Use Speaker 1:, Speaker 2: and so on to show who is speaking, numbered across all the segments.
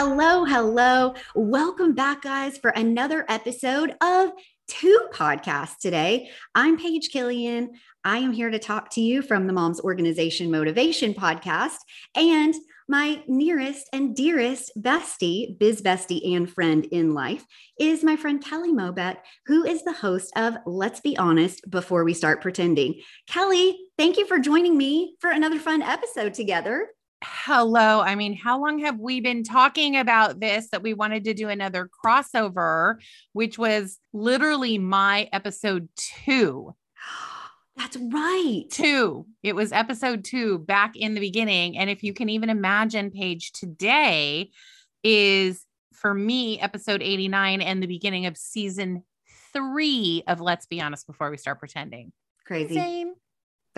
Speaker 1: Hello, hello. Welcome back, guys, for another episode of two podcasts today. I'm Paige Killian. I am here to talk to you from the Moms Organization Motivation Podcast and my nearest and dearest bestie, biz bestie, and friend in life is my friend Kelly Mobeck, who is the host of Let's Be Honest Before We Start Pretending. Kelly, thank you for joining me for another fun episode together.
Speaker 2: Hello. I mean, how long have we been talking about this that we wanted to do another crossover, which was literally my episode two?
Speaker 1: That's right.
Speaker 2: Two. It was episode two back in the beginning. And if you can even imagine, Paige, today is for me episode 89 and the beginning of season three of Let's Be Honest Before We Start Pretending.
Speaker 1: Crazy. Same.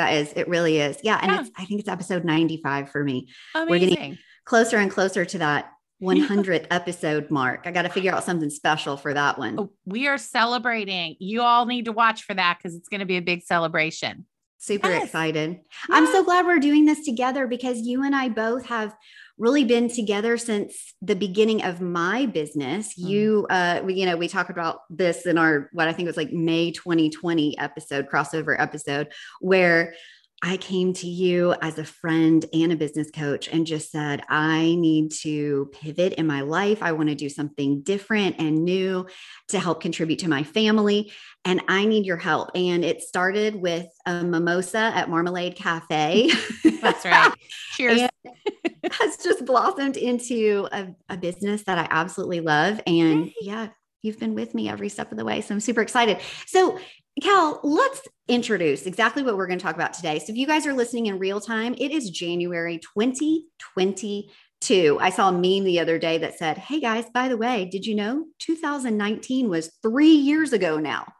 Speaker 1: That is, it really is. Yeah. And yeah. it's, I think it's episode 95 for me. Amazing. We're getting closer and closer to that 100th episode mark. I got to figure out something special for that one. Oh,
Speaker 2: we are celebrating. You all need to watch for that because it's going to be a big celebration.
Speaker 1: Super yes. excited. Yes. I'm so glad we're doing this together because you and I both have really been together since the beginning of my business. Mm. You, uh, we, you know, we talked about this in our what I think was like May 2020 episode, crossover episode, where I came to you as a friend and a business coach and just said, I need to pivot in my life. I want to do something different and new to help contribute to my family. And I need your help. And it started with a mimosa at Marmalade Cafe.
Speaker 2: That's right. Cheers.
Speaker 1: has just blossomed into a, a, business that I absolutely love. And yeah, you've been with me every step of the way. So I'm super excited. So Cal, let's introduce exactly what we're going to talk about today. So, if you guys are listening in real time, it is January 2022. I saw a meme the other day that said, Hey guys, by the way, did you know 2019 was three years ago now?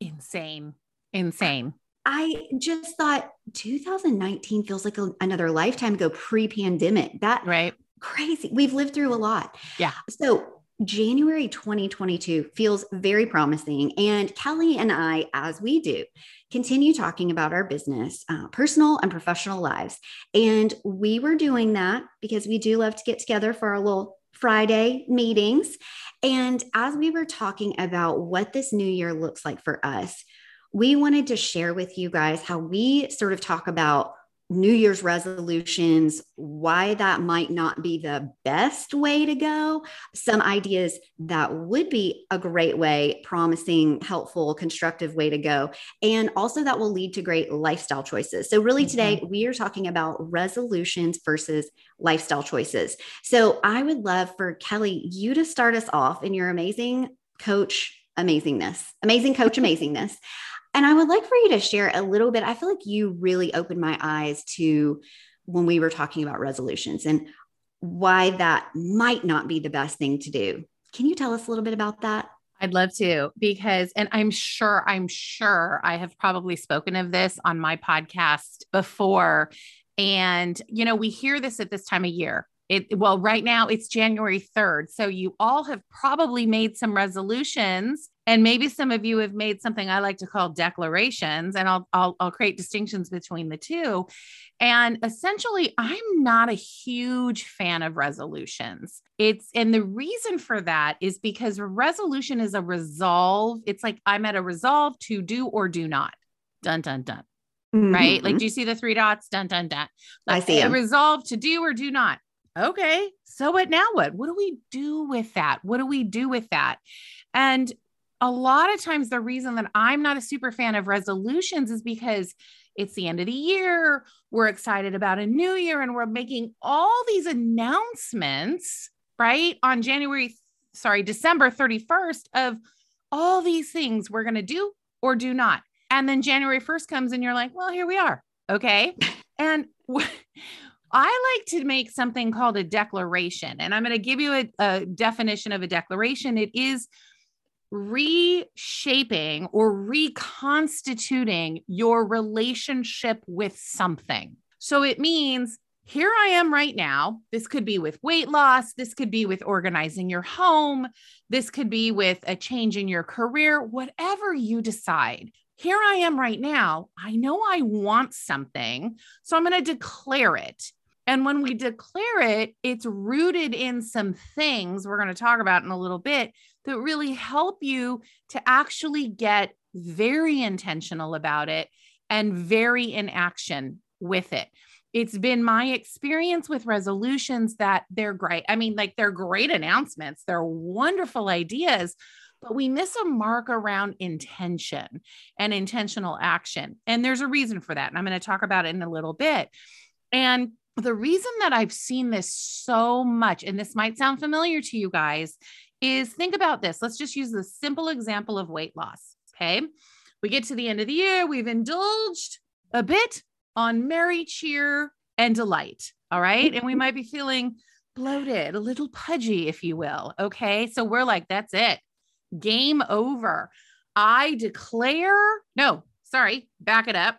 Speaker 2: Insane. Insane.
Speaker 1: I just thought 2019 feels like a, another lifetime ago pre pandemic. That
Speaker 2: right.
Speaker 1: Crazy. We've lived through a lot.
Speaker 2: Yeah.
Speaker 1: So, January 2022 feels very promising. And Kelly and I, as we do, continue talking about our business, uh, personal and professional lives. And we were doing that because we do love to get together for our little Friday meetings. And as we were talking about what this new year looks like for us, we wanted to share with you guys how we sort of talk about New Year's resolutions, why that might not be the best way to go, some ideas that would be a great way, promising, helpful, constructive way to go, and also that will lead to great lifestyle choices. So, really, today mm-hmm. we are talking about resolutions versus lifestyle choices. So, I would love for Kelly, you to start us off in your amazing coach amazingness, amazing coach amazingness. And I would like for you to share a little bit. I feel like you really opened my eyes to when we were talking about resolutions and why that might not be the best thing to do. Can you tell us a little bit about that?
Speaker 2: I'd love to because, and I'm sure, I'm sure I have probably spoken of this on my podcast before. And, you know, we hear this at this time of year. It, well, right now it's January 3rd. So you all have probably made some resolutions and maybe some of you have made something I like to call declarations, and I'll, I'll, I'll create distinctions between the two. And essentially, I'm not a huge fan of resolutions. It's and the reason for that is because resolution is a resolve. It's like I'm at a resolve to do or do not. Dun dun dun. Mm-hmm. Right? Like, do you see the three dots? Dun dun dun.
Speaker 1: Like, I see a
Speaker 2: resolve to do or do not. Okay. So what now? What? What do we do with that? What do we do with that? And a lot of times the reason that I'm not a super fan of resolutions is because it's the end of the year. We're excited about a new year and we're making all these announcements, right? On January, sorry, December 31st of all these things we're going to do or do not. And then January 1st comes and you're like, well, here we are. Okay. And I like to make something called a declaration. And I'm going to give you a, a definition of a declaration. It is reshaping or reconstituting your relationship with something. So it means here I am right now. This could be with weight loss. This could be with organizing your home. This could be with a change in your career, whatever you decide here I am right now. I know I want something. So I'm going to declare it. And when we declare it, it's rooted in some things we're going to talk about in a little bit that really help you to actually get very intentional about it and very in action with it. It's been my experience with resolutions that they're great. I mean, like they're great announcements, they're wonderful ideas, but we miss a mark around intention and intentional action. And there's a reason for that. And I'm going to talk about it in a little bit. And the reason that I've seen this so much, and this might sound familiar to you guys, is think about this. Let's just use the simple example of weight loss. Okay. We get to the end of the year, we've indulged a bit on merry cheer and delight. All right. And we mm-hmm. might be feeling bloated, a little pudgy, if you will. Okay. So we're like, that's it game over. I declare, no, sorry, back it up.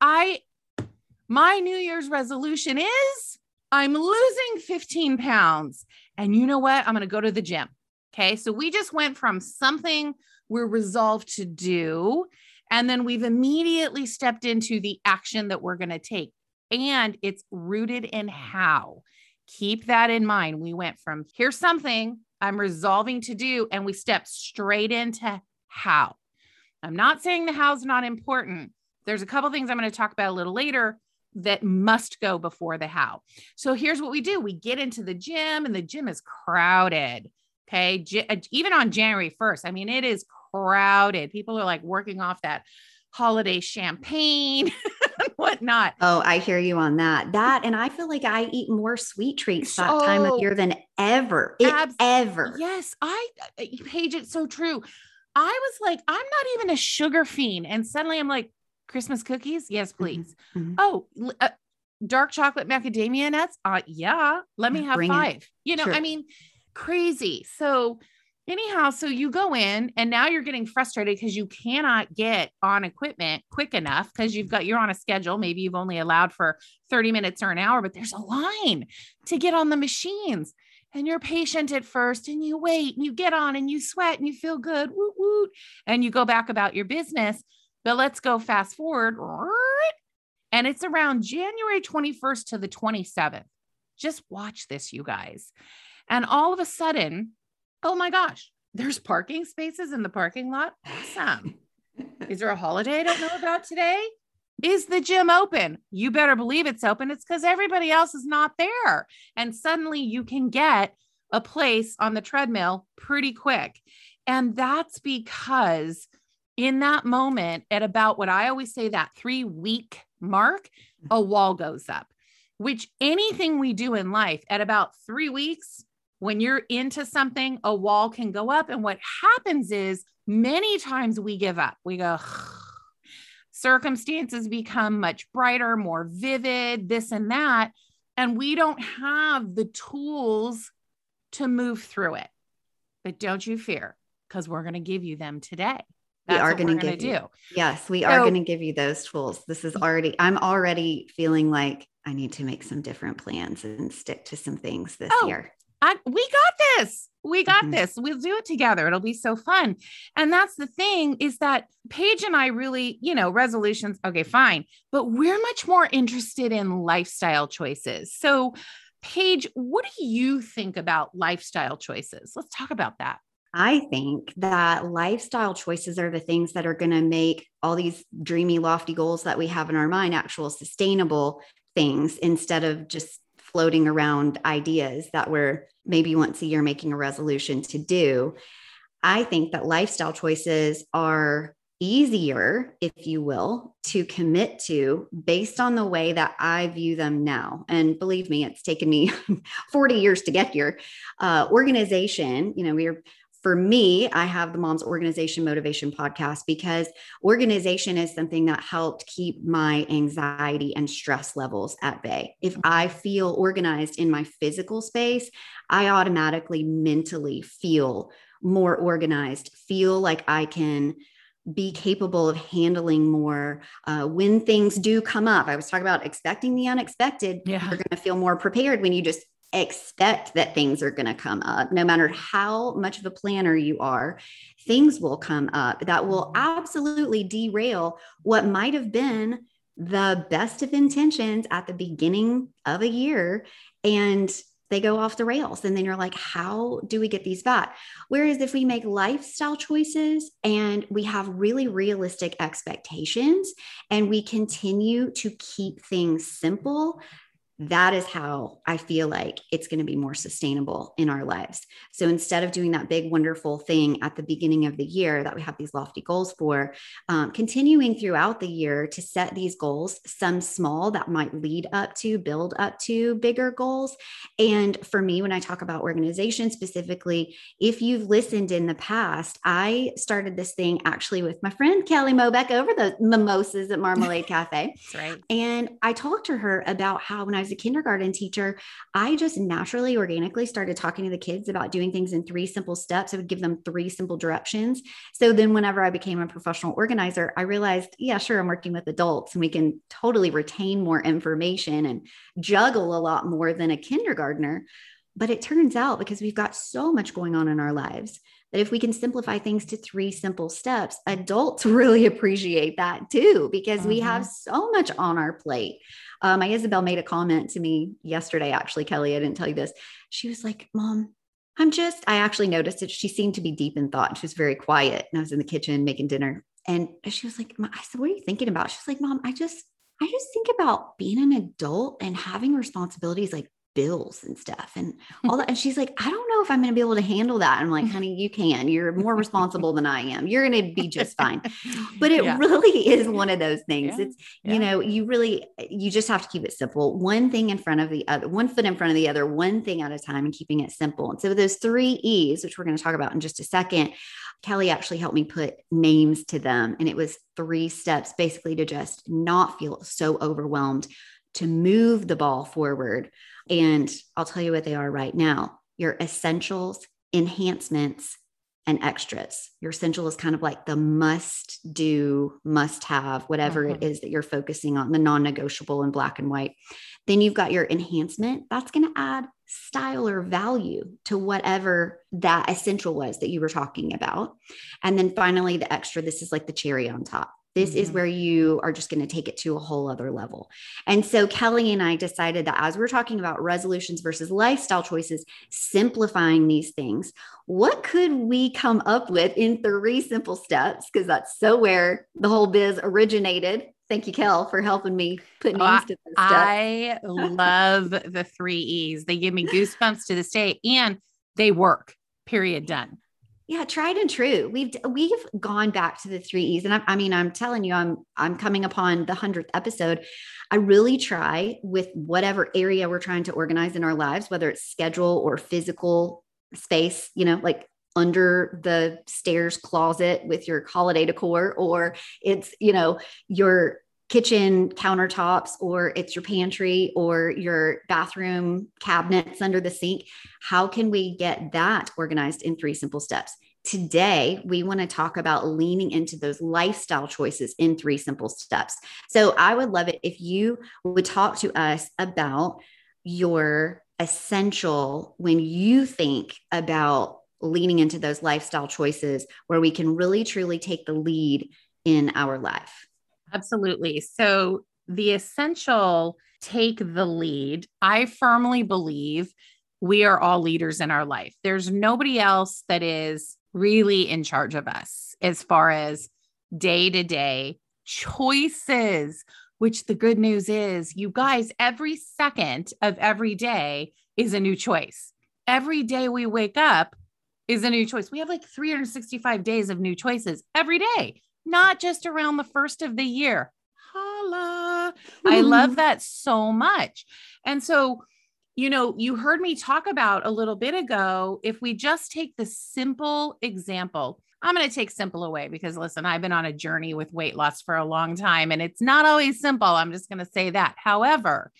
Speaker 2: I, my New Year's resolution is I'm losing 15 pounds. And you know what? I'm going to go to the gym. Okay. So we just went from something we're resolved to do. And then we've immediately stepped into the action that we're going to take. And it's rooted in how. Keep that in mind. We went from here's something I'm resolving to do. And we step straight into how. I'm not saying the how's not important. There's a couple things I'm going to talk about a little later that must go before the how. So here's what we do we get into the gym, and the gym is crowded. Okay. Uh, even on January 1st, I mean, it is crowded. People are like working off that holiday champagne and whatnot.
Speaker 1: Oh, I hear you on that. That and I feel like I eat more sweet treats that oh, time of year than ever. It, ever.
Speaker 2: Yes, I uh, Paige, it's so true. I was like, I'm not even a sugar fiend, and suddenly I'm like, Christmas cookies, yes, mm-hmm, please. Mm-hmm. Oh, uh, dark chocolate macadamia nuts, uh, yeah. Let me have Bring five. It. You know, sure. I mean, crazy. So anyhow, so you go in and now you're getting frustrated because you cannot get on equipment quick enough because you've got you're on a schedule. Maybe you've only allowed for 30 minutes or an hour, but there's a line to get on the machines. And you're patient at first and you wait and you get on and you sweat and you feel good, woot, woot, and you go back about your business. But let's go fast forward. And it's around January 21st to the 27th. Just watch this, you guys. And all of a sudden, oh my gosh, there's parking spaces in the parking lot. Awesome. Is there a holiday I don't know about today? Is the gym open? You better believe it's open. It's because everybody else is not there. And suddenly you can get a place on the treadmill pretty quick. And that's because in that moment, at about what I always say, that three week mark, a mm-hmm. wall goes up, which anything we do in life at about three weeks, when you're into something, a wall can go up. And what happens is many times we give up. We go, circumstances become much brighter, more vivid, this and that. And we don't have the tools to move through it. But don't you fear, because we're going to give you them today.
Speaker 1: That's we are going to give you. Yes, we so, are going to give you those tools. This is already, I'm already feeling like I need to make some different plans and stick to some things this oh, year.
Speaker 2: I, we got this. We got mm-hmm. this. We'll do it together. It'll be so fun. And that's the thing is that Paige and I really, you know, resolutions, okay, fine. But we're much more interested in lifestyle choices. So, Paige, what do you think about lifestyle choices? Let's talk about that.
Speaker 1: I think that lifestyle choices are the things that are going to make all these dreamy, lofty goals that we have in our mind actual sustainable things instead of just floating around ideas that we're maybe once a year making a resolution to do. I think that lifestyle choices are easier, if you will, to commit to based on the way that I view them now. And believe me, it's taken me 40 years to get here. Uh, organization, you know, we're for me, I have the Mom's Organization Motivation podcast because organization is something that helped keep my anxiety and stress levels at bay. If I feel organized in my physical space, I automatically mentally feel more organized, feel like I can be capable of handling more uh, when things do come up. I was talking about expecting the unexpected. Yeah. You're going to feel more prepared when you just expect that things are going to come up. No matter how much of a planner you are, things will come up that will mm-hmm. absolutely derail what might have been the best of intentions at the beginning of a year. And they go off the rails. And then you're like, how do we get these back? Whereas if we make lifestyle choices and we have really realistic expectations and we continue to keep things simple, that is how I feel like it's going to be more sustainable in our lives. So instead of doing that big, wonderful thing at the beginning of the year that we have these lofty goals for, um, continuing throughout the year to set these goals, some small that might lead up to, build up to bigger goals. And for me, when I talk about organization specifically, if you've listened in the past, I started this thing actually with my friend Kelly Mobeck over the mimosas at Marmalade Cafe.
Speaker 2: That's right.
Speaker 1: And I talked to her about how when I was a kindergarten teacher, I just naturally, organically started talking to the kids about doing things in three simple steps. I would give them three simple directions. So then, whenever I became a professional organizer, I realized, yeah, sure, I'm working with adults and we can totally retain more information and juggle a lot more than a kindergartner. But it turns out because we've got so much going on in our lives that if we can simplify things to three simple steps, adults really appreciate that too, because mm-hmm. we have mm-hmm. so much on our plate. Uh, my Isabel made a comment to me yesterday, actually, Kelly, I didn't tell you this. She was like, Mom, I'm just, I actually noticed that she seemed to be deep in thought and she was very quiet. And I was in the kitchen making dinner. And she was like, I said, What are you thinking about? She was like, Mom, I just, I just think about being an adult and having responsibilities like bills and stuff and all that. And she's like, I don't know if I'm going to be able to handle that. I'm like, honey, you can. You're more responsible than I am. You're going to be just fine. But it yeah. really is one of those things. Yeah. It's, yeah. you know, you really, you just have to keep it simple. One thing in front of the other, one foot in front of the other, one thing at a time and keeping it simple. And so those three E's, which we're going to talk about in just a second, Kelly actually helped me put names to them. And it was three steps basically to just not feel so overwhelmed to move the ball forward and I'll tell you what they are right now your essentials, enhancements, and extras. Your essential is kind of like the must do, must have, whatever mm-hmm. it is that you're focusing on, the non negotiable in black and white. Then you've got your enhancement. That's going to add style or value to whatever that essential was that you were talking about. And then finally, the extra, this is like the cherry on top. This mm-hmm. is where you are just going to take it to a whole other level. And so Kelly and I decided that as we're talking about resolutions versus lifestyle choices, simplifying these things, what could we come up with in three simple steps? Because that's so where the whole biz originated. Thank you, Kel, for helping me put oh, names oh, to this stuff.
Speaker 2: I love the three E's. They give me goosebumps to this day and they work, period, done
Speaker 1: yeah tried and true. We've we've gone back to the three e's and I, I, mean i'm telling you i'm i'm coming upon the 100th episode. I really try with whatever area we're trying to organize in our lives whether it's schedule or physical space you know like under the stairs closet with your holiday decor or it's you know your kitchen countertops or it's your pantry or your bathroom cabinets under the sink. How can we get that organized in three simple steps? Today, we want to talk about leaning into those lifestyle choices in three simple steps. So, I would love it if you would talk to us about your essential when you think about leaning into those lifestyle choices where we can really truly take the lead in our life.
Speaker 2: Absolutely. So, the essential take the lead. I firmly believe we are all leaders in our life. There's nobody else that is really in charge of us as far as day to day choices. Which the good news is, you guys, every second of every day is a new choice. Every day we wake up is a new choice. We have like 365 days of new choices every day not just around the first of the year. Holla. I love mm-hmm. that so much. And so, you know, you heard me talk about a little bit ago. If we just take the simple example, I'm going to take simple away because listen, I've been on a journey with weight loss for a long time and it's not always simple. I'm just going to say that. However,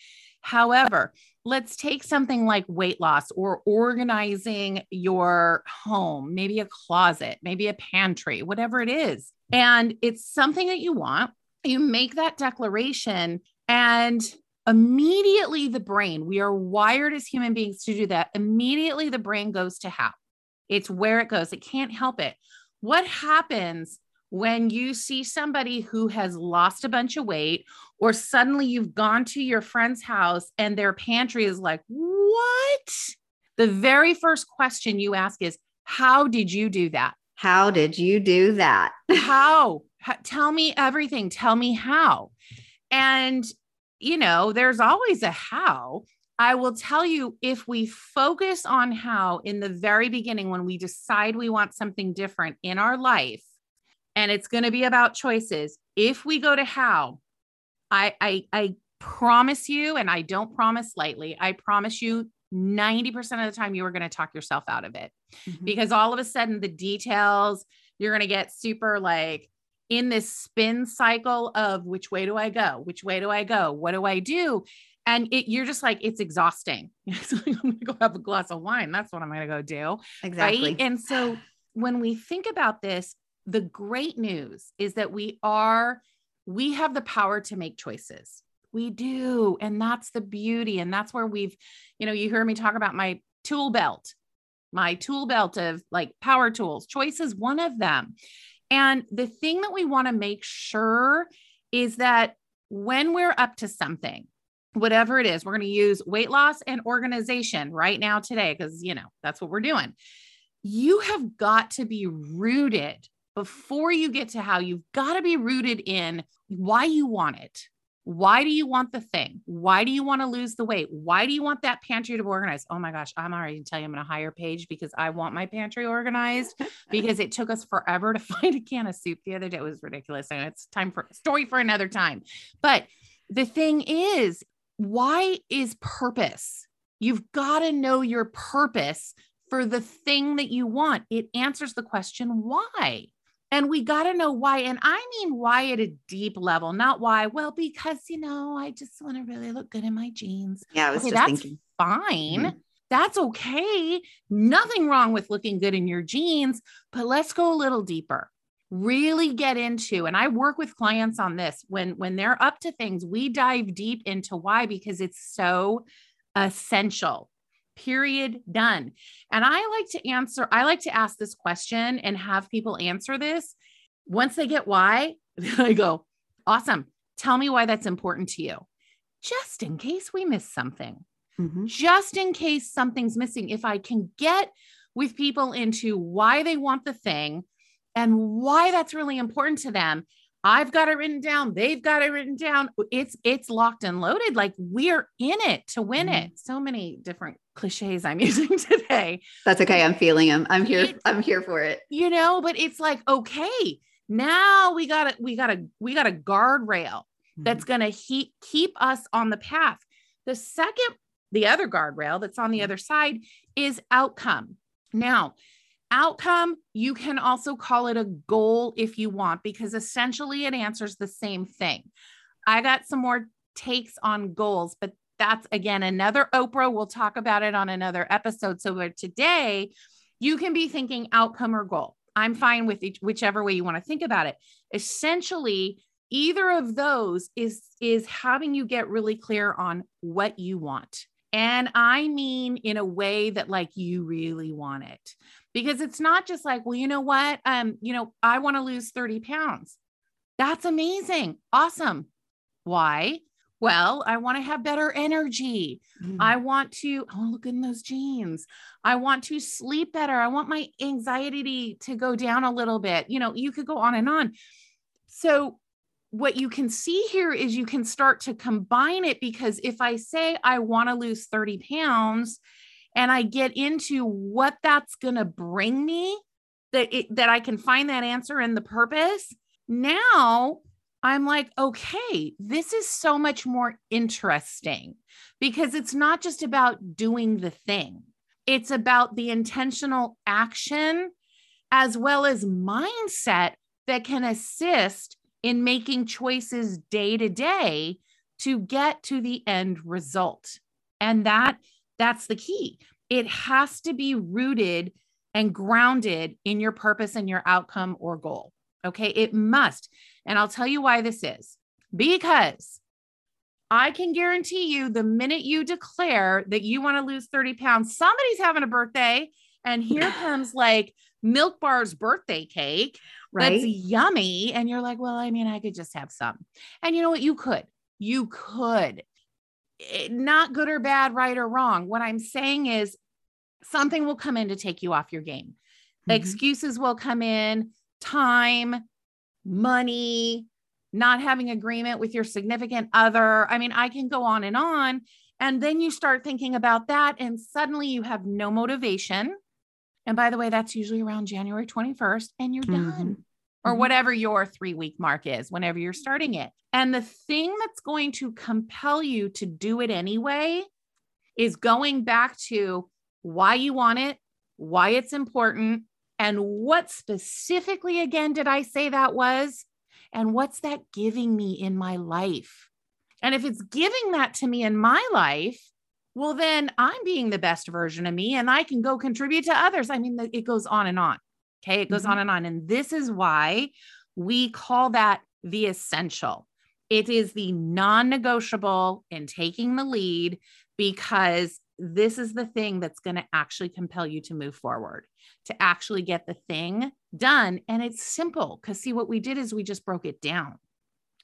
Speaker 2: however, let's take something like weight loss or organizing your home, maybe a closet, maybe a pantry, whatever it is. And it's something that you want. You make that declaration and immediately the brain, we are wired as human beings to do that. Immediately the brain goes to how. It's where it goes. It can't help it. What happens when you see somebody who has lost a bunch of weight, or suddenly you've gone to your friend's house and their pantry is like, what? The very first question you ask is, How did you do that?
Speaker 1: How did you do that?
Speaker 2: how? Tell me everything. Tell me how. And you know, there's always a how. I will tell you if we focus on how in the very beginning, when we decide we want something different in our life, and it's going to be about choices, if we go to how, I, I, I promise you, and I don't promise lightly, I promise you 90% of the time you are going to talk yourself out of it mm-hmm. because all of a sudden the details, you're going to get super like, in this spin cycle of which way do I go? Which way do I go? What do I do? And it, you're just like, it's exhausting. It's like, I'm going to go have a glass of wine. That's what I'm going to go do.
Speaker 1: Exactly.
Speaker 2: Right? And so when we think about this, the great news is that we are, we have the power to make choices. We do. And that's the beauty. And that's where we've, you know, you hear me talk about my tool belt, my tool belt of like power tools. Choice is one of them. And the thing that we want to make sure is that when we're up to something, whatever it is, we're going to use weight loss and organization right now today, because, you know, that's what we're doing. You have got to be rooted before you get to how you've got to be rooted in why you want it. Why do you want the thing? Why do you want to lose the weight? Why do you want that pantry to be organized? Oh my gosh, I'm already telling you I'm going to hire Paige because I want my pantry organized because it took us forever to find a can of soup the other day. It was ridiculous. And it's time for story for another time. But the thing is, why is purpose? You've got to know your purpose for the thing that you want. It answers the question why. And we got to know why. And I mean, why at a deep level, not why, well, because, you know, I just want to really look good in my jeans.
Speaker 1: Yeah, I was okay, just
Speaker 2: that's
Speaker 1: thinking.
Speaker 2: fine. Mm-hmm. That's okay. Nothing wrong with looking good in your jeans, but let's go a little deeper. Really get into, and I work with clients on this when when they're up to things, we dive deep into why because it's so essential period done. And i like to answer i like to ask this question and have people answer this. Once they get why i go awesome. Tell me why that's important to you. Just in case we miss something. Mm-hmm. just in case something's missing. If i can get with people into why they want the thing and why that's really important to them I've got it written down. They've got it written down. It's it's locked and loaded. Like we're in it to win mm-hmm. it. So many different cliches I'm using today.
Speaker 1: That's okay. I'm feeling them. I'm here. It, I'm here for it.
Speaker 2: You know, but it's like, okay, now we got to, we got to, we got a guardrail mm-hmm. that's going to he- keep us on the path. The second, the other guardrail that's on the mm-hmm. other side is outcome. Now, outcome, you can also call it a goal if you want, because essentially it answers the same thing. I got some more takes on goals, but that's again another Oprah. We'll talk about it on another episode. So today, you can be thinking outcome or goal. I'm fine with each, whichever way you want to think about it. Essentially, either of those is is having you get really clear on what you want. And I mean in a way that like you really want it. Because it's not just like, well, you know what? Um, you know, I want to lose 30 pounds. That's amazing. Awesome. Why? Well, I want to have better energy. Mm. I want to, oh, look in those jeans. I want to sleep better. I want my anxiety to go down a little bit. You know, you could go on and on. So, what you can see here is you can start to combine it because if I say I want to lose 30 pounds and I get into what that's going to bring me, that it, that I can find that answer and the purpose, now I'm like, okay, this is so much more interesting because it's not just about doing the thing, it's about the intentional action as well as mindset that can assist in making choices day to day to get to the end result. And that that's the key. It has to be rooted and grounded in your purpose and your outcome or goal. Okay, it must. And I'll tell you why this is because I can guarantee you the minute you declare that you want to lose 30 pounds, somebody's having a birthday. And here comes like Milk Bar's birthday cake. Right. That's yummy. And you're like, well, I mean, I could just have some. And you know what? You could. You could. It, not good or bad, right or wrong. What I'm saying is something will come in to take you off your game. Mm-hmm. Excuses will come in, time, money, not having agreement with your significant other. I mean, I can go on and on. And then you start thinking about that, and suddenly you have no motivation. And by the way, that's usually around January 21st, and you're mm-hmm. done, or mm-hmm. whatever your three week mark is, whenever you're starting it. And the thing that's going to compel you to do it anyway is going back to why you want it, why it's important, and what specifically, again, did I say that was? And what's that giving me in my life? And if it's giving that to me in my life, well, then I'm being the best version of me and I can go contribute to others. I mean, it goes on and on. Okay. It goes mm-hmm. on and on. And this is why we call that the essential. It is the non negotiable in taking the lead because this is the thing that's going to actually compel you to move forward, to actually get the thing done. And it's simple because, see, what we did is we just broke it down.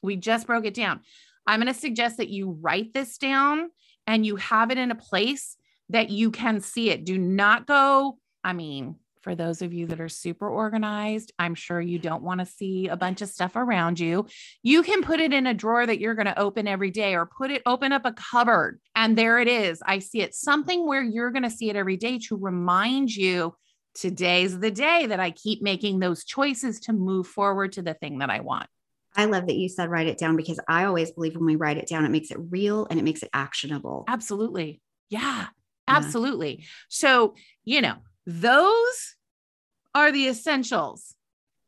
Speaker 2: We just broke it down. I'm going to suggest that you write this down and you have it in a place that you can see it. Do not go, I mean, for those of you that are super organized, I'm sure you don't want to see a bunch of stuff around you. You can put it in a drawer that you're going to open every day or put it open up a cupboard and there it is. I see it. Something where you're going to see it every day to remind you today's the day that I keep making those choices to move forward to the thing that I want.
Speaker 1: I love that you said write it down because I always believe when we write it down, it makes it real and it makes it actionable.
Speaker 2: Absolutely. Yeah, absolutely. Yeah. So, you know, those are the essentials.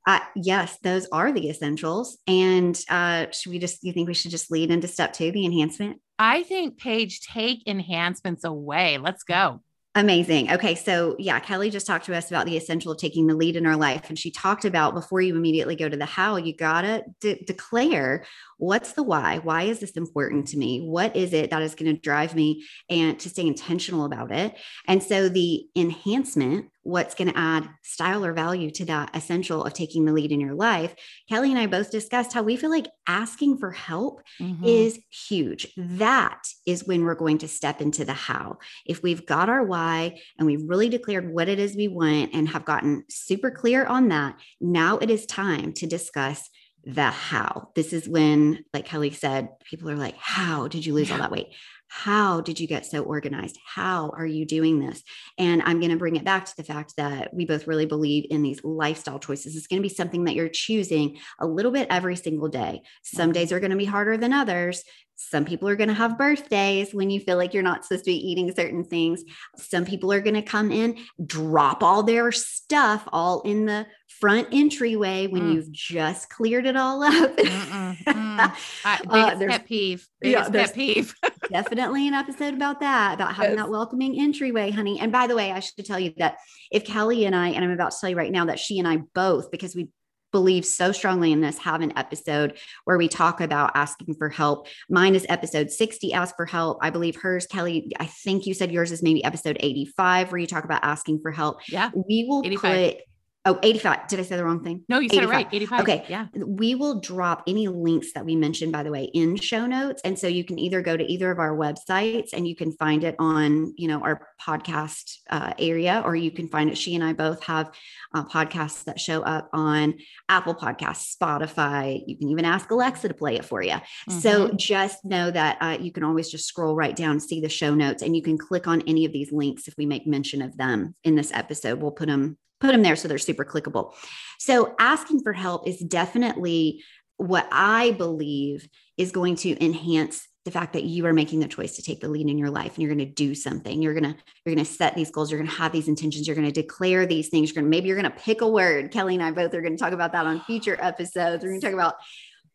Speaker 1: Uh, yes, those are the essentials. And uh, should we just, you think we should just lead into step two, the enhancement?
Speaker 2: I think, Paige, take enhancements away. Let's go.
Speaker 1: Amazing. Okay. So, yeah, Kelly just talked to us about the essential of taking the lead in our life. And she talked about before you immediately go to the how, you got to de- declare what's the why? Why is this important to me? What is it that is going to drive me and to stay intentional about it? And so, the enhancement what's going to add style or value to that essential of taking the lead in your life. Kelly and I both discussed how we feel like asking for help mm-hmm. is huge. That is when we're going to step into the how. If we've got our why and we've really declared what it is we want and have gotten super clear on that, now it is time to discuss the how. This is when, like Kelly said, people are like, How did you lose all that weight? How did you get so organized? How are you doing this? And I'm going to bring it back to the fact that we both really believe in these lifestyle choices. It's going to be something that you're choosing a little bit every single day. Some mm-hmm. days are going to be harder than others. Some people are going to have birthdays when you feel like you're not supposed to be eating certain things. Some people are going to come in, drop all their stuff all in the front entryway when mm. you've just cleared it all up. Mm,
Speaker 2: mm. uh, pet peeve. Biggest yeah, pet peeve.
Speaker 1: definitely an episode about that, about having yes. that welcoming entryway, honey. And by the way, I should tell you that if Kelly and I, and I'm about to tell you right now that she and I both, because we believe so strongly in this have an episode where we talk about asking for help. Mine is episode 60, ask for help. I believe hers, Kelly, I think you said yours is maybe episode 85, where you talk about asking for help.
Speaker 2: Yeah.
Speaker 1: We will 85. put Oh, 85. Did I say the wrong thing?
Speaker 2: No, you said 85. it right. 85.
Speaker 1: Okay.
Speaker 2: Yeah.
Speaker 1: We will drop any links that we mentioned, by the way, in show notes. And so you can either go to either of our websites and you can find it on, you know, our podcast uh, area, or you can find it. She and I both have uh, podcasts that show up on Apple Podcasts, Spotify. You can even ask Alexa to play it for you. Mm-hmm. So just know that uh, you can always just scroll right down, see the show notes, and you can click on any of these links if we make mention of them in this episode. We'll put them put them there so they're super clickable. So asking for help is definitely what I believe is going to enhance the fact that you are making the choice to take the lead in your life and you're going to do something. You're going to you're going to set these goals you're going to have these intentions you're going to declare these things you're going to maybe you're going to pick a word. Kelly and i both are going to talk about that on future episodes. We're going to talk about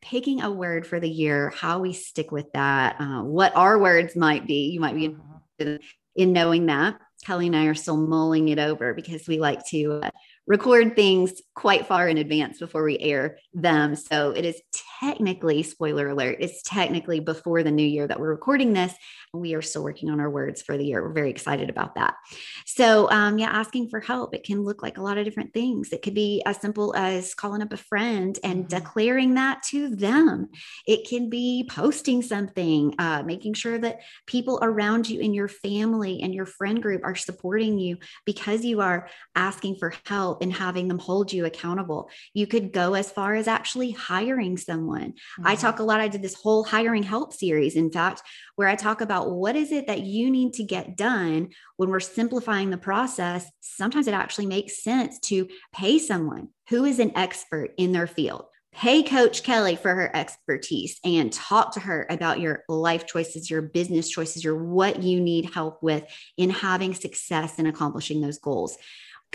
Speaker 1: picking a word for the year how we stick with that uh, what our words might be. You might be in, in knowing that kelly and i are still mulling it over because we like to uh, record things quite far in advance before we air them. So it is technically, spoiler alert, it's technically before the new year that we're recording this. And we are still working on our words for the year. We're very excited about that. So, um, yeah, asking for help, it can look like a lot of different things. It could be as simple as calling up a friend and mm-hmm. declaring that to them. It can be posting something, uh, making sure that people around you in your family and your friend group are supporting you because you are asking for help and having them hold you accountable. You could go as far as actually hiring someone. Mm-hmm. I talk a lot, I did this whole hiring help series, in fact, where I talk about what is it that you need to get done when we're simplifying the process. Sometimes it actually makes sense to pay someone who is an expert in their field pay Coach Kelly for her expertise and talk to her about your life choices, your business choices, your what you need help with in having success in accomplishing those goals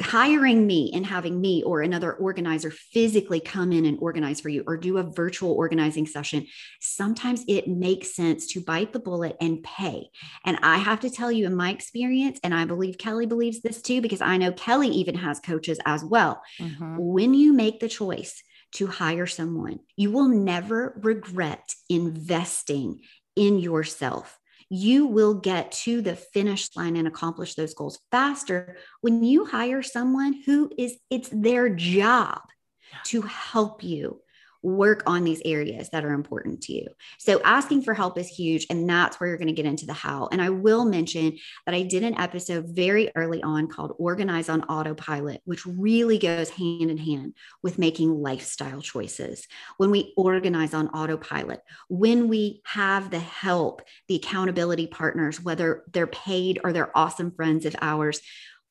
Speaker 1: hiring me and having me or another organizer physically come in and organize for you or do a virtual organizing session, sometimes it makes sense to bite the bullet and pay. And I have to tell you, in my experience, and I believe Kelly believes this too, because I know Kelly even has coaches as well. Mm-hmm. When you make the choice, to hire someone. You will never regret investing in yourself you will get to the finish line and accomplish those goals faster when you hire someone who is it's their job to help you work on these areas that are important to you. So asking for help is huge. And that's where you're going to get into the how. And I will mention that I did an episode very early on called Organize on Autopilot, which really goes hand in hand with making lifestyle choices. When we organize on autopilot, when we have the help, the accountability partners, whether they're paid or they're awesome friends of ours,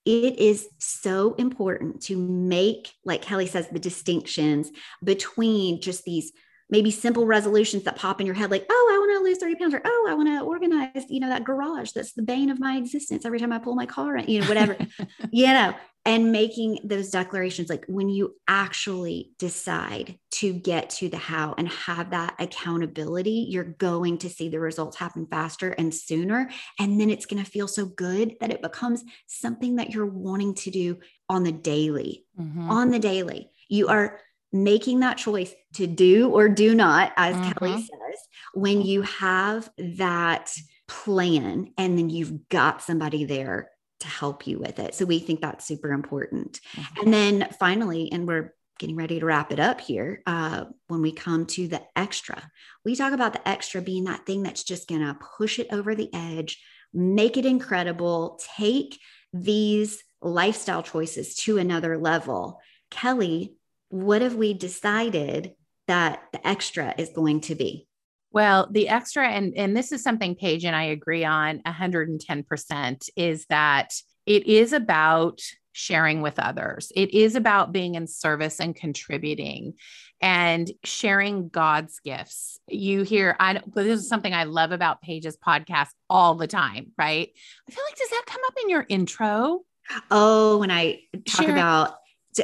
Speaker 1: it is so important to make, like Kelly says, the distinctions between just these maybe simple resolutions that pop in your head, like, oh, I want to lose 30 pounds, or oh, I want to organize, you know, that garage that's the bane of my existence every time I pull my car, you know, whatever, you know, and making those declarations like when you actually decide to get to the how and have that accountability you're going to see the results happen faster and sooner and then it's going to feel so good that it becomes something that you're wanting to do on the daily mm-hmm. on the daily you are making that choice to do or do not as mm-hmm. kelly says when you have that plan and then you've got somebody there to help you with it. So we think that's super important. Mm-hmm. And then finally, and we're getting ready to wrap it up here. Uh, when we come to the extra, we talk about the extra being that thing that's just going to push it over the edge, make it incredible, take these lifestyle choices to another level. Kelly, what have we decided that the extra is going to be?
Speaker 2: Well, the extra, and, and this is something Paige and I agree on 110%, is that it is about sharing with others. It is about being in service and contributing and sharing God's gifts. You hear, I this is something I love about Paige's podcast all the time, right? I feel like, does that come up in your intro?
Speaker 1: Oh, when I talk Share. about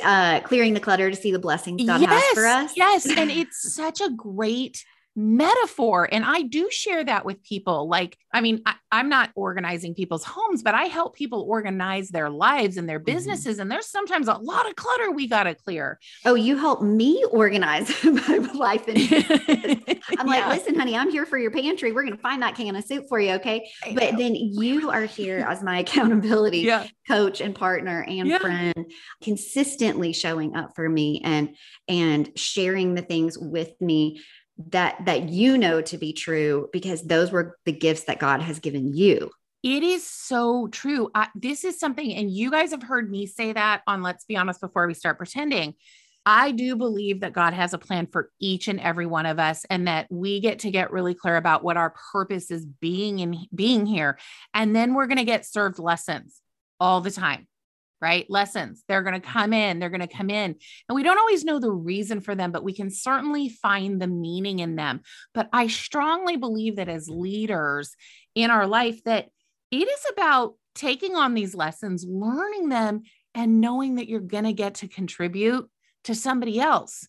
Speaker 1: uh, clearing the clutter to see the blessings God
Speaker 2: yes,
Speaker 1: has for us.
Speaker 2: Yes. And it's such a great metaphor. And I do share that with people. Like, I mean, I, am not organizing people's homes, but I help people organize their lives and their mm-hmm. businesses. Mm-hmm. And there's sometimes a lot of clutter we got to clear.
Speaker 1: Oh, you help me organize my life. And I'm like, yeah. listen, honey, I'm here for your pantry. We're going to find that can of soup for you. Okay. But then you are here as my accountability yeah. coach and partner and yeah. friend, consistently showing up for me and, and sharing the things with me that that you know to be true because those were the gifts that God has given you.
Speaker 2: It is so true. I, this is something, and you guys have heard me say that on Let's Be Honest before we start pretending. I do believe that God has a plan for each and every one of us, and that we get to get really clear about what our purpose is being in being here. And then we're going to get served lessons all the time right? Lessons. They're going to come in, they're going to come in. And we don't always know the reason for them, but we can certainly find the meaning in them. But I strongly believe that as leaders in our life that it is about taking on these lessons, learning them and knowing that you're going to get to contribute to somebody else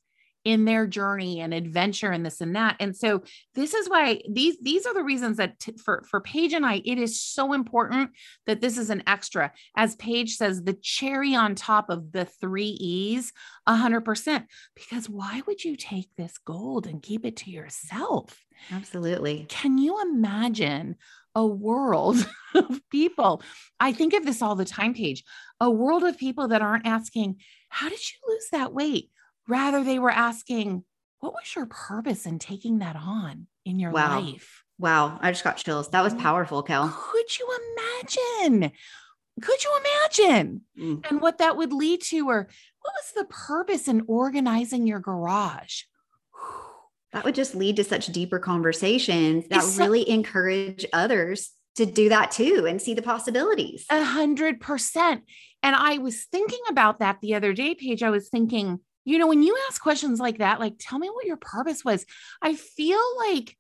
Speaker 2: in their journey and adventure and this and that. And so this is why these these are the reasons that t- for for Paige and I it is so important that this is an extra. As Paige says the cherry on top of the 3 E's 100% because why would you take this gold and keep it to yourself?
Speaker 1: Absolutely.
Speaker 2: Can you imagine a world of people? I think of this all the time, Paige. A world of people that aren't asking, How did you lose that weight? Rather, they were asking, what was your purpose in taking that on in your
Speaker 1: wow.
Speaker 2: life?
Speaker 1: Wow. I just got chills. That was powerful, Kel.
Speaker 2: Could you imagine? Could you imagine? Mm. And what that would lead to, or what was the purpose in organizing your garage?
Speaker 1: That would just lead to such deeper conversations that so- really encourage others to do that too and see the possibilities.
Speaker 2: A hundred percent. And I was thinking about that the other day, Paige. I was thinking, you know, when you ask questions like that, like, tell me what your purpose was, I feel like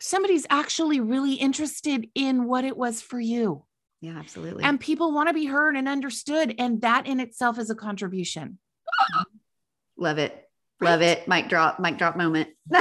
Speaker 2: somebody's actually really interested in what it was for you.
Speaker 1: Yeah, absolutely.
Speaker 2: And people want to be heard and understood. And that in itself is a contribution.
Speaker 1: Love it. Right? Love it. Mic drop, mic drop moment.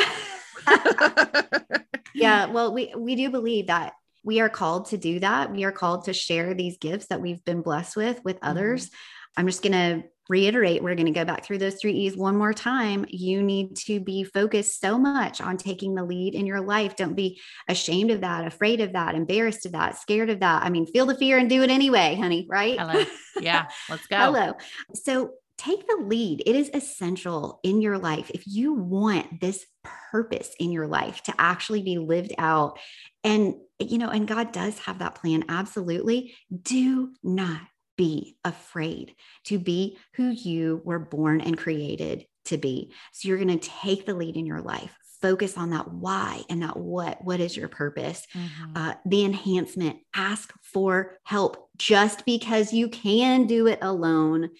Speaker 1: yeah. Well, we, we do believe that we are called to do that. We are called to share these gifts that we've been blessed with with mm-hmm. others. I'm just going to reiterate, we're going to go back through those three E's one more time. You need to be focused so much on taking the lead in your life. Don't be ashamed of that, afraid of that, embarrassed of that, scared of that. I mean, feel the fear and do it anyway, honey, right?
Speaker 2: Hello. Yeah, let's go.
Speaker 1: Hello. So take the lead. It is essential in your life. If you want this purpose in your life to actually be lived out, and you know, and God does have that plan, absolutely. Do not be afraid to be who you were born and created to be. So you're going to take the lead in your life. Focus on that why and that what. What is your purpose? Mm-hmm. Uh, the enhancement. Ask for help. Just because you can do it alone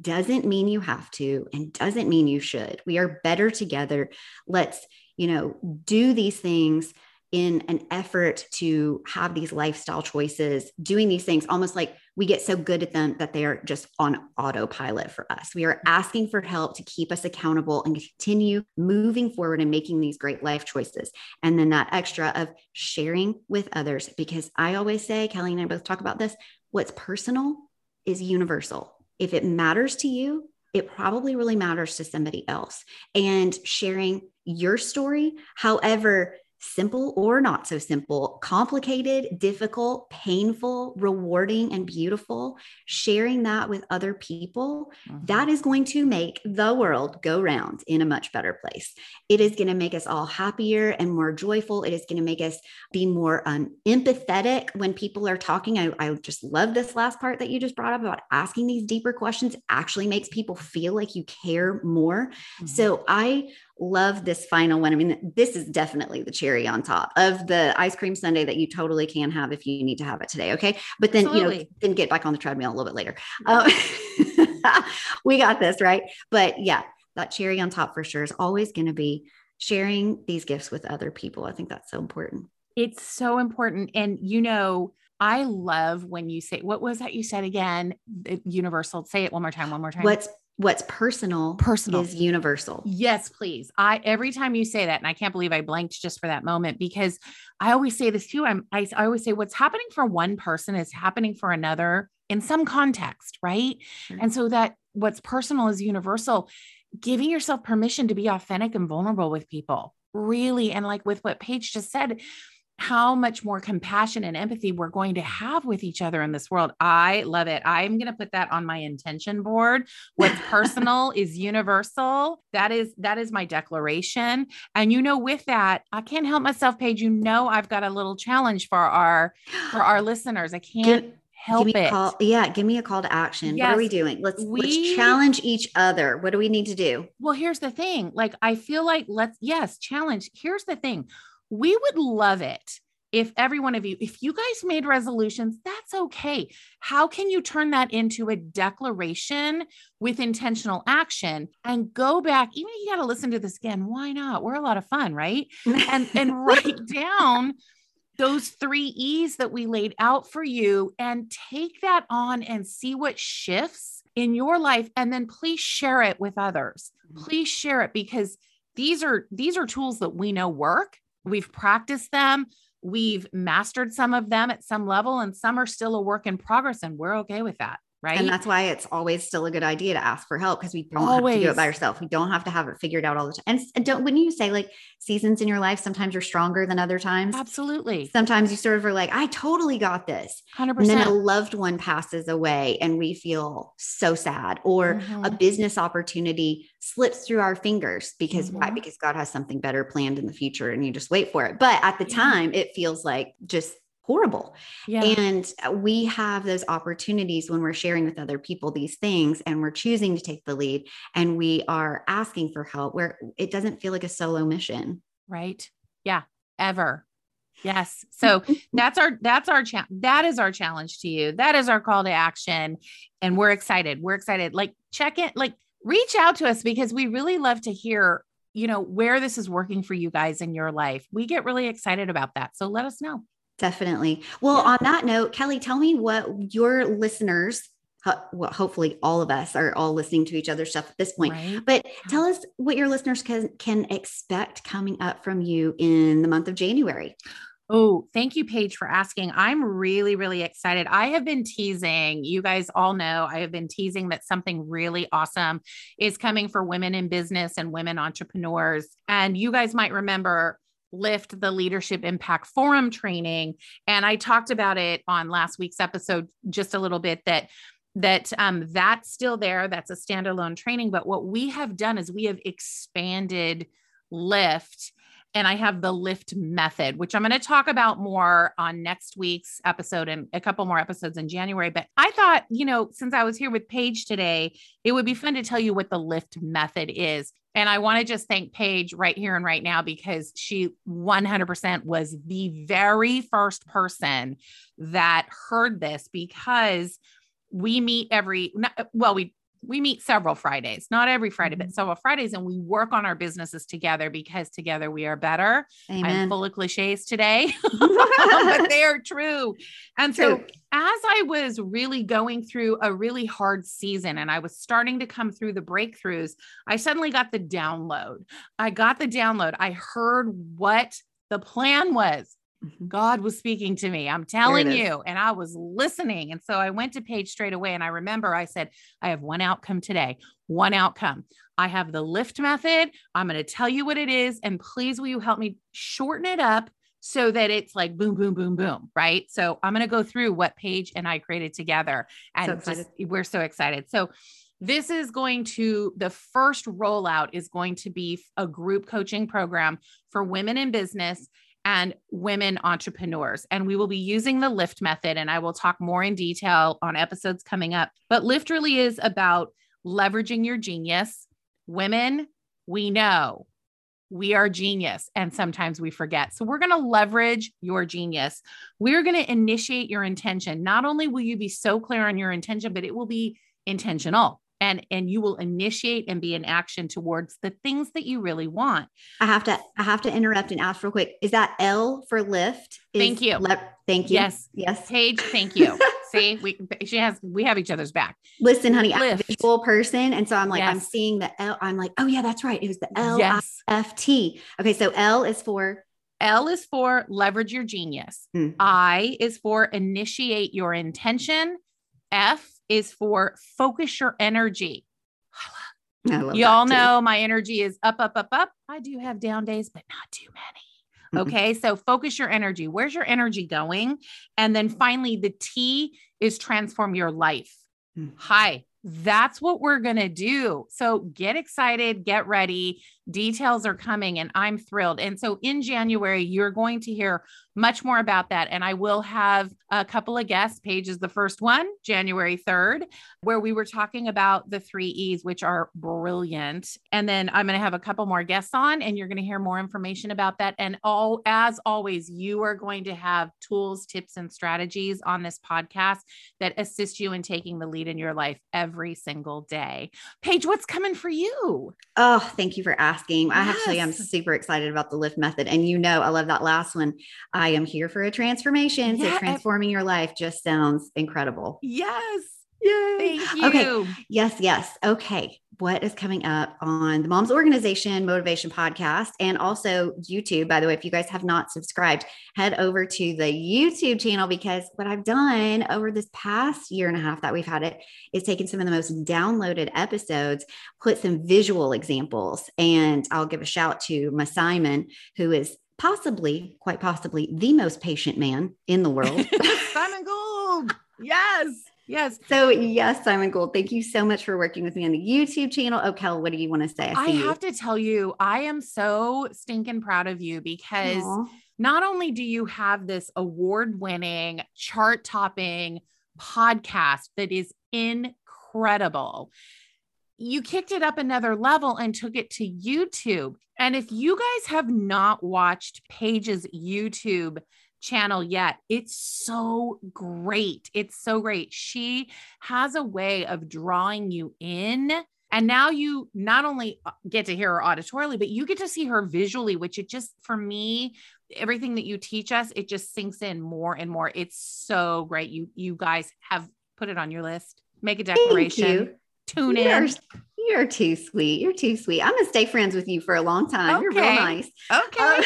Speaker 1: doesn't mean you have to and doesn't mean you should. We are better together. Let's, you know, do these things in an effort to have these lifestyle choices, doing these things almost like we get so good at them that they are just on autopilot for us. We are asking for help to keep us accountable and continue moving forward and making these great life choices. And then that extra of sharing with others, because I always say, Kelly and I both talk about this what's personal is universal. If it matters to you, it probably really matters to somebody else. And sharing your story, however, simple or not so simple, complicated, difficult, painful, rewarding, and beautiful, sharing that with other people, mm-hmm. that is going to make the world go round in a much better place. It is going to make us all happier and more joyful. It is going to make us be more um, empathetic when people are talking. I, I just love this last part that you just brought up about asking these deeper questions actually makes people feel like you care more. Mm-hmm. So I love this final one. I mean, this is definitely the cherry on top of the ice cream sundae that you totally can have if you need to have it today. Okay. But then, Absolutely. you know, then get back on the treadmill a little bit later. Um, we got this, right? But yeah, that cherry on top for sure is always going to be sharing these gifts with other people. I think that's so important.
Speaker 2: It's so important. And, you know, I love when you say, what was that you said again? Universal. Say it one more time, one more time.
Speaker 1: What's what's personal
Speaker 2: personal.
Speaker 1: is universal.
Speaker 2: Yes please. I every time you say that and i can't believe i blanked just for that moment because i always say this too i'm I, I always say what's happening for one person is happening for another in some context right? Mm-hmm. and so that what's personal is universal. Giving yourself permission to be authentic and vulnerable with people really and like with what paige just said how much more compassion and empathy we're going to have with each other in this world. I love it. I'm going to put that on my intention board. What's personal is universal. That is that is my declaration. And you know with that, I can't help myself Paige. You know I've got a little challenge for our for our listeners. I can't Give, help
Speaker 1: it.
Speaker 2: Call,
Speaker 1: yeah, give me a call to action. Yes, what are we doing? Let's we, let's challenge each other. What do we need to do?
Speaker 2: Well, here's the thing. Like I feel like let's yes, challenge. Here's the thing we would love it if every one of you, if you guys made resolutions, that's okay. How can you turn that into a declaration with intentional action and go back? Even if you got to listen to this again, why not? We're a lot of fun, right? And and write down those three E's that we laid out for you and take that on and see what shifts in your life and then please share it with others. Mm-hmm. Please share it because these are these are tools that we know work. We've practiced them. We've mastered some of them at some level, and some are still a work in progress, and we're okay with that right?
Speaker 1: And that's why it's always still a good idea to ask for help because we don't always. have to do it by yourself. We don't have to have it figured out all the time. And, and don't wouldn't you say like seasons in your life sometimes you're stronger than other times?
Speaker 2: Absolutely.
Speaker 1: Sometimes you sort of are like, I totally got this. 100%. And then a loved one passes away and we feel so sad, or mm-hmm. a business opportunity slips through our fingers because mm-hmm. why? Because God has something better planned in the future and you just wait for it. But at the time, it feels like just horrible. Yeah. And uh, we have those opportunities when we're sharing with other people these things and we're choosing to take the lead and we are asking for help where it doesn't feel like a solo mission.
Speaker 2: Right. Yeah. Ever. Yes. So that's our that's our challenge. That is our challenge to you. That is our call to action. And we're excited. We're excited. Like check it, like reach out to us because we really love to hear, you know, where this is working for you guys in your life. We get really excited about that. So let us know.
Speaker 1: Definitely. Well, yeah. on that note, Kelly, tell me what your listeners, well, hopefully all of us are all listening to each other's stuff at this point. Right. But tell us what your listeners can can expect coming up from you in the month of January.
Speaker 2: Oh, thank you, Paige, for asking. I'm really, really excited. I have been teasing, you guys all know, I have been teasing that something really awesome is coming for women in business and women entrepreneurs. And you guys might remember lift the leadership impact forum training. And i talked about it on last week's episode just a little bit that that um, that's still there. That's a standalone training. But what we have done is we have expanded lift and I have the lift method, which I'm going to talk about more on next week's episode and a couple more episodes in January. But I thought, you know, since I was here with Paige today, it would be fun to tell you what the lift method is. And I want to just thank Paige right here and right now because she 100% was the very first person that heard this because we meet every well we we meet several Fridays, not every Friday, but mm-hmm. several Fridays, and we work on our businesses together because together we are better. Amen. I'm full of cliches today, but they are true. And so, true. as I was really going through a really hard season and I was starting to come through the breakthroughs, I suddenly got the download. I got the download. I heard what the plan was Mm-hmm. God was speaking to me. I'm telling you. And I was listening. And so I went to Paige straight away. And I remember I said, I have one outcome today, one outcome. I have the lift method. I'm going to tell you what it is. And please, will you help me shorten it up so that it's like boom, boom, boom, boom. Right. So I'm going to go through what Paige and I created together. And so just, we're so excited. So this is going to the first rollout is going to be a group coaching program for women in business and women entrepreneurs. And we will be using the LIFT method, and I will talk more in detail on episodes coming up. But LIFT really is about leveraging your genius. Women, we know we are genius, and sometimes we forget. So, we're going to leverage your genius. We're going to initiate your intention. Not only will you be so clear on your intention, but it will be intentional and and you will initiate and be in action towards the things that you really want
Speaker 1: i have to i have to interrupt and ask real quick is that l for lift
Speaker 2: thank you
Speaker 1: le- thank you
Speaker 2: yes
Speaker 1: yes
Speaker 2: paige thank you see we she has we have each other's back
Speaker 1: listen honey lift. i'm a visual person and so i'm like yes. i'm seeing the l i'm like oh yeah that's right it was the l yes. f t okay so l is for
Speaker 2: L is for leverage your genius. Mm. I is for initiate your intention. F is for focus your energy. Y'all know my energy is up, up, up, up. I do have down days, but not too many. Mm-hmm. Okay. So focus your energy. Where's your energy going? And then finally, the T is transform your life. Mm-hmm. Hi, that's what we're going to do. So get excited, get ready. Details are coming, and I'm thrilled. And so in January, you're going to hear much more about that. And I will have a couple of guests. Paige is the first one, January 3rd, where we were talking about the three E's, which are brilliant. And then I'm going to have a couple more guests on, and you're going to hear more information about that. And all, as always, you are going to have tools, tips, and strategies on this podcast that assist you in taking the lead in your life every single day. Paige, what's coming for you?
Speaker 1: Oh, thank you for asking. Yes. I actually am super excited about the lift method. And you know, I love that last one. I am here for a transformation. Yeah. So transforming your life just sounds incredible.
Speaker 2: Yes.
Speaker 1: Yay. Thank you. Okay. Yes, yes. Okay. What is coming up on the Moms Organization Motivation Podcast and also YouTube? By the way, if you guys have not subscribed, head over to the YouTube channel because what I've done over this past year and a half that we've had it is taken some of the most downloaded episodes, put some visual examples, and I'll give a shout to my Simon, who is possibly, quite possibly, the most patient man in the world.
Speaker 2: Simon Gould. Yes. Yes.
Speaker 1: So, yes, Simon Gould, thank you so much for working with me on the YouTube channel. Oh, Kel, what do you want to say?
Speaker 2: I, I have to tell you, I am so stinking proud of you because Aww. not only do you have this award winning, chart topping podcast that is incredible, you kicked it up another level and took it to YouTube. And if you guys have not watched Paige's YouTube channel yet, it's so great. It's so great. She has a way of drawing you in. And now you not only uh, get to hear her auditorily, but you get to see her visually, which it just, for me, everything that you teach us, it just sinks in more and more. It's so great. You, you guys have put it on your list. Make a declaration. Tune in.
Speaker 1: Are, you're too sweet. You're too sweet. I'm gonna stay friends with you for a long time. Okay. You're real nice.
Speaker 2: Okay.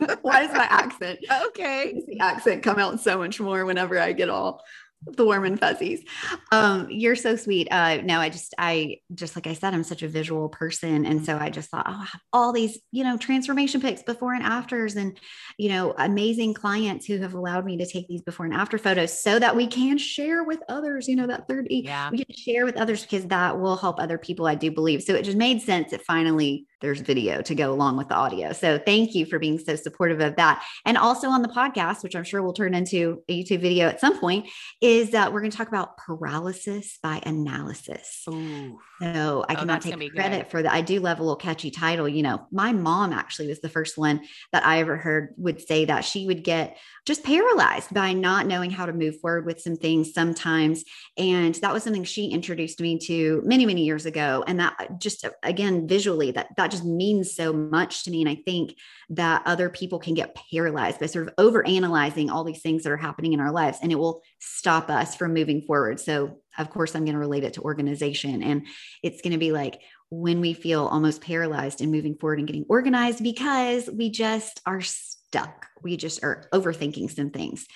Speaker 1: Uh, why is my accent?
Speaker 2: Okay.
Speaker 1: The accent come out so much more whenever I get all the warm and fuzzies. Um, you're so sweet. Uh, no, I just, I just like I said, I'm such a visual person, and so I just thought, oh, I have all these, you know, transformation pics before and afters, and you know, amazing clients who have allowed me to take these before and after photos, so that we can share with others. You know, that third E, yeah. we can share with others because that will help other people. I do believe. So it just made sense. It finally there's video to go along with the audio. So thank you for being so supportive of that. And also on the podcast, which I'm sure will turn into a YouTube video at some point, is that we're going to talk about paralysis by analysis. Ooh. So I oh, cannot take credit good. for that. I do love a little catchy title. You know, my mom actually was the first one that I ever heard would say that she would get just paralyzed by not knowing how to move forward with some things sometimes. And that was something she introduced me to many, many years ago. And that uh, just uh, again, visually, that that just means so much to me. And I think that other people can get paralyzed by sort of over analyzing all these things that are happening in our lives and it will stop us from moving forward. So of course, I'm going to relate it to organization. And it's going to be like, when we feel almost paralyzed and moving forward and getting organized because we just are stuck. We just are overthinking some things.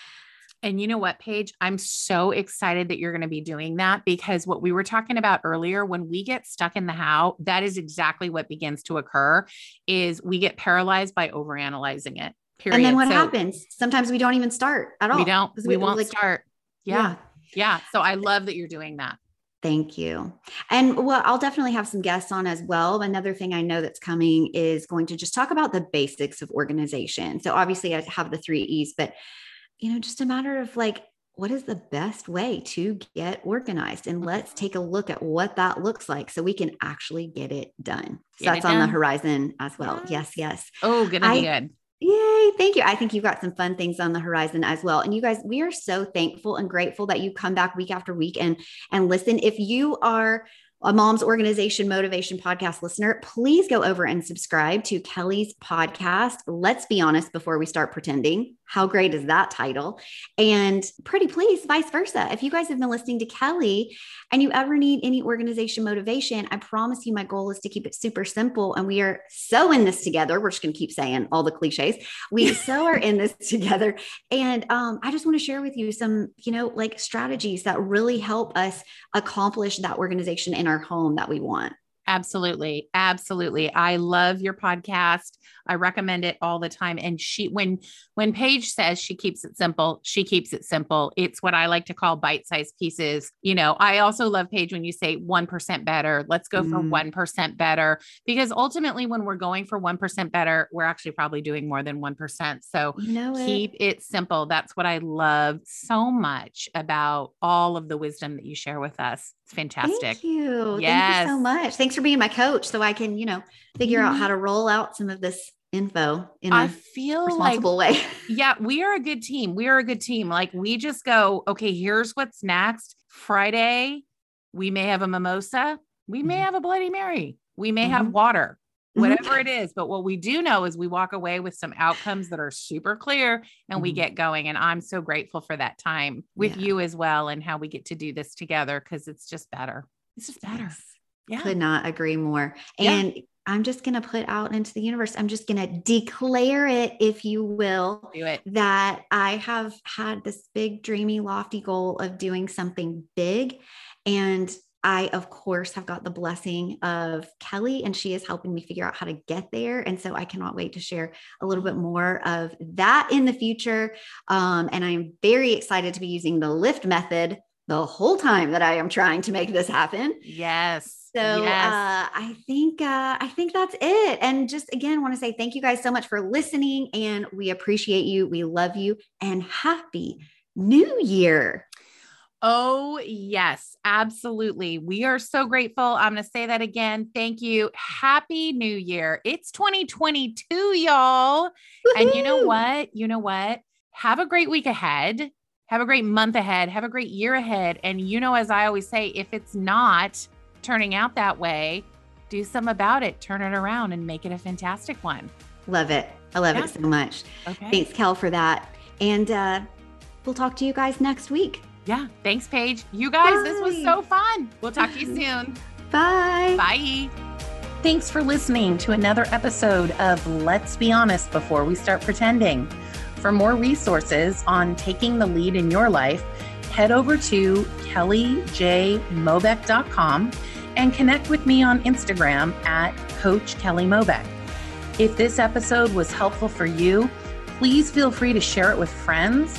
Speaker 2: And you know what, Paige? I'm so excited that you're going to be doing that because what we were talking about earlier, when we get stuck in the how, that is exactly what begins to occur is we get paralyzed by overanalyzing it. Period.
Speaker 1: And then what so, happens? Sometimes we don't even start at all.
Speaker 2: We don't. We, we won't like, start. Yeah. yeah. Yeah. So I love that you're doing that.
Speaker 1: Thank you. And well, I'll definitely have some guests on as well. Another thing I know that's coming is going to just talk about the basics of organization. So obviously I have the three E's, but you know, just a matter of like, what is the best way to get organized? And let's mm-hmm. take a look at what that looks like so we can actually get it done. So get that's on the horizon as well. Yes, yes. yes.
Speaker 2: Oh, gonna be good.
Speaker 1: Yay. Thank you. I think you've got some fun things on the horizon as well. And you guys, we are so thankful and grateful that you come back week after week and and listen. If you are a mom's organization motivation podcast listener, please go over and subscribe to Kelly's podcast. Let's be honest before we start pretending. How great is that title? And pretty please, vice versa. If you guys have been listening to Kelly and you ever need any organization motivation, I promise you my goal is to keep it super simple. And we are so in this together. We're just going to keep saying all the cliches. We so are in this together. And um, I just want to share with you some, you know, like strategies that really help us accomplish that organization in our home that we want.
Speaker 2: Absolutely. Absolutely. I love your podcast. I recommend it all the time. And she, when, when Paige says she keeps it simple, she keeps it simple. It's what I like to call bite sized pieces. You know, I also love Paige when you say 1% better. Let's go for
Speaker 1: Mm.
Speaker 2: 1% better. Because ultimately, when we're going for 1% better, we're actually probably doing more than 1%. So
Speaker 1: You know it.
Speaker 2: keep it simple. That's what I love so much about all of the wisdom that you share with us. It's fantastic.
Speaker 1: Thank you. Thank you so much. Thanks for being my coach so I can, you know, figure out
Speaker 2: Mhm.
Speaker 1: how to roll out some of this info in
Speaker 2: I
Speaker 1: a
Speaker 2: feel like
Speaker 1: responsible way.
Speaker 2: yeah, we are a good team. We are a good team. Like we just go, okay, here's what's next. Friday, we may have a mimosa. We may
Speaker 1: Mhm.
Speaker 2: have a Bloody Mary. We may have
Speaker 1: Mhm.
Speaker 2: water. Whatever it is. But what we do know is we walk away with some outcomes that are super clear and we
Speaker 1: Mhm.
Speaker 2: get going. And I'm so grateful for that time with
Speaker 1: Yeah.
Speaker 2: you as well and how we get to do this together because it's just better. It's just better.
Speaker 1: Yes.
Speaker 2: Yeah.
Speaker 1: Could not agree more.
Speaker 2: Yeah.
Speaker 1: And I'm just going to put out into the universe, I'm just going to declare it, if you will, that I have had this big, dreamy, lofty goal of doing something big. And I, of course, have got the blessing of Kelly, and she is helping me figure out how to get there. And so I cannot wait to share a little bit more of that in the future. Um, and I'm very excited to be using the lift method the whole time that I am trying to make this happen.
Speaker 2: Yes.
Speaker 1: So
Speaker 2: yes.
Speaker 1: uh, I think uh, I think that's it. And just again, want to say thank you guys so much for listening, and we appreciate you. We love you, and happy New Year.
Speaker 2: Oh, yes, absolutely. We are so grateful. I'm going to say that again. Thank you. Happy New Year. It's 2022, y'all. And you know what? You know what? Have a great week ahead. Have a great month ahead. Have a great year ahead. And you know, as I always say, if it's not turning out that way, do some about it. Turn it around and make it a fantastic one.
Speaker 1: Love it. I love
Speaker 2: Yeah.
Speaker 1: it so much.
Speaker 2: Okay.
Speaker 1: Thanks, Kel, for that. And uh, we'll talk to you guys next week.
Speaker 2: Yeah. Thanks, Paige. You guys, this was so fun. We'll talk to you soon.
Speaker 1: Bye.
Speaker 2: Bye.
Speaker 3: Thanks for listening to another episode of Let's Be Honest Before We Start Pretending. For more resources on taking the lead in your life, head over to kellyjmobeck.com and connect with me on Instagram at Coach Kelly Mobeck. If this episode was helpful for you, please feel free to share it with friends,